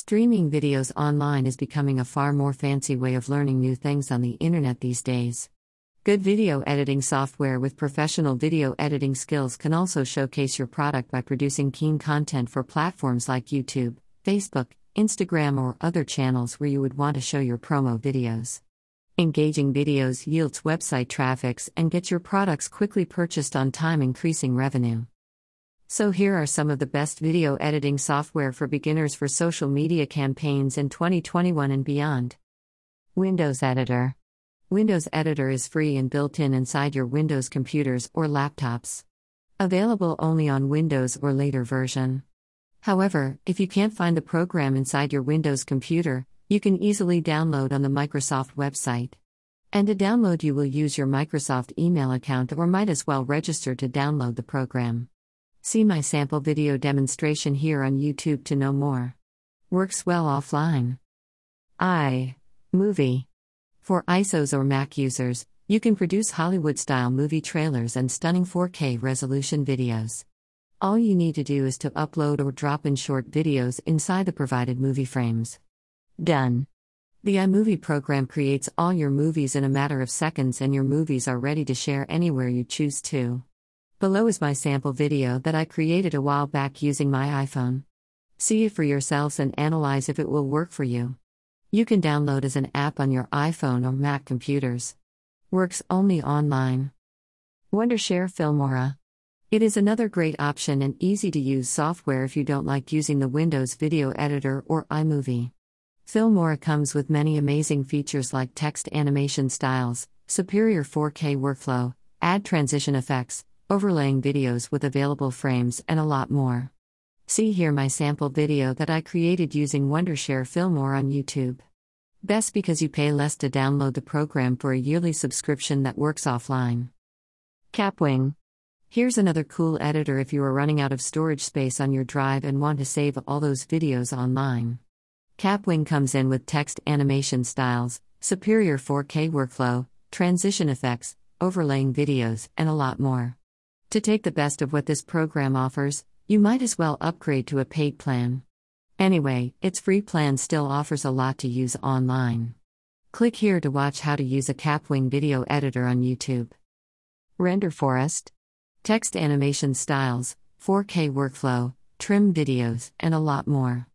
Streaming videos online is becoming a far more fancy way of learning new things on the internet these days. Good video editing software with professional video editing skills can also showcase your product by producing keen content for platforms like YouTube, Facebook, Instagram, or other channels where you would want to show your promo videos. Engaging videos yields website traffics and gets your products quickly purchased on time, increasing revenue. So, here are some of the best video editing software for beginners for social media campaigns in 2021 and beyond. Windows Editor Windows Editor is free and built in inside your Windows computers or laptops. Available only on Windows or later version. However, if you can't find the program inside your Windows computer, you can easily download on the Microsoft website. And to download, you will use your Microsoft email account or might as well register to download the program. See my sample video demonstration here on YouTube to know more. Works well offline. I. Movie. For ISOs or Mac users, you can produce Hollywood style movie trailers and stunning 4K resolution videos. All you need to do is to upload or drop in short videos inside the provided movie frames. Done. The iMovie program creates all your movies in a matter of seconds, and your movies are ready to share anywhere you choose to. Below is my sample video that I created a while back using my iPhone. See it for yourselves and analyze if it will work for you. You can download as an app on your iPhone or Mac computers. Works only online. Wondershare Filmora. It is another great option and easy to use software if you don't like using the Windows Video Editor or iMovie. Filmora comes with many amazing features like text animation styles, superior 4K workflow, add transition effects, overlaying videos with available frames, and a lot more. See here my sample video that I created using Wondershare Filmora on YouTube. Best because you pay less to download the program for a yearly subscription that works offline. Kapwing. Here's another cool editor if you are running out of storage space on your drive and want to save all those videos online. Kapwing comes in with text animation styles, superior 4K workflow, transition effects, overlaying videos, and a lot more. To take the best of what this program offers, you might as well upgrade to a paid plan. Anyway, its free plan still offers a lot to use online. Click here to watch how to use a Kapwing video editor on YouTube. Render Forest, text animation styles, 4K workflow, trim videos, and a lot more.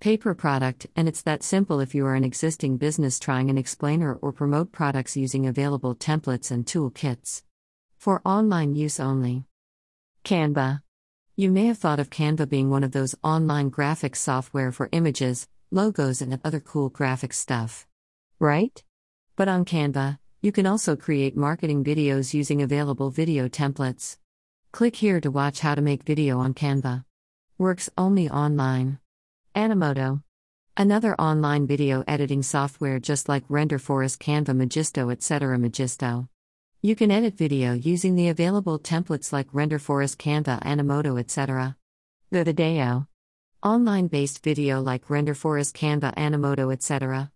Paper product, and it's that simple if you are an existing business trying an explainer or promote products using available templates and toolkits. For online use only. Canva. You may have thought of Canva being one of those online graphics software for images, logos, and other cool graphic stuff. Right? But on Canva, you can also create marketing videos using available video templates. Click here to watch how to make video on Canva. Works only online. Animoto. Another online video editing software just like Render Forest, Canva, Magisto, etc. Magisto. You can edit video using the available templates like RenderForest, Canva, Animoto, etc. Vivideo. Online based video like RenderForest, Canva, Animoto, etc.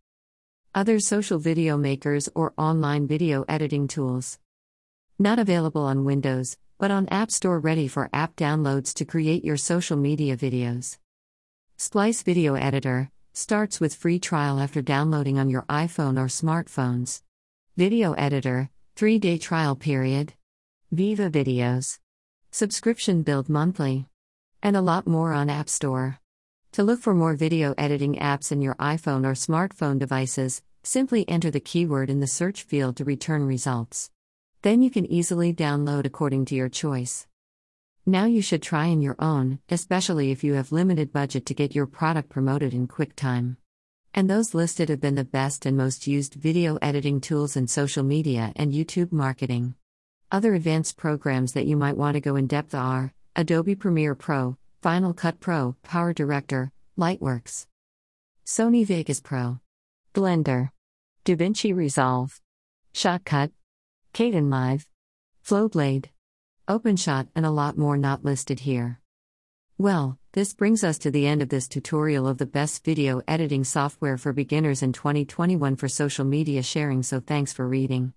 Other social video makers or online video editing tools. Not available on Windows, but on App Store ready for app downloads to create your social media videos. Splice Video Editor starts with free trial after downloading on your iPhone or smartphones. Video Editor 3 day trial period. Viva Videos. Subscription billed monthly. And a lot more on App Store. To look for more video editing apps in your iPhone or smartphone devices, simply enter the keyword in the search field to return results. Then you can easily download according to your choice. Now you should try in your own, especially if you have limited budget to get your product promoted in quick time. And those listed have been the best and most used video editing tools in social media and YouTube marketing. Other advanced programs that you might want to go in depth are Adobe Premiere Pro, Final Cut Pro, Power Director, Lightworks, Sony Vegas Pro, Blender, DaVinci Resolve, Shotcut, Kdenlive, Flowblade, OpenShot, and a lot more not listed here. Well, this brings us to the end of this tutorial of the best video editing software for beginners in 2021 for social media sharing so thanks for reading.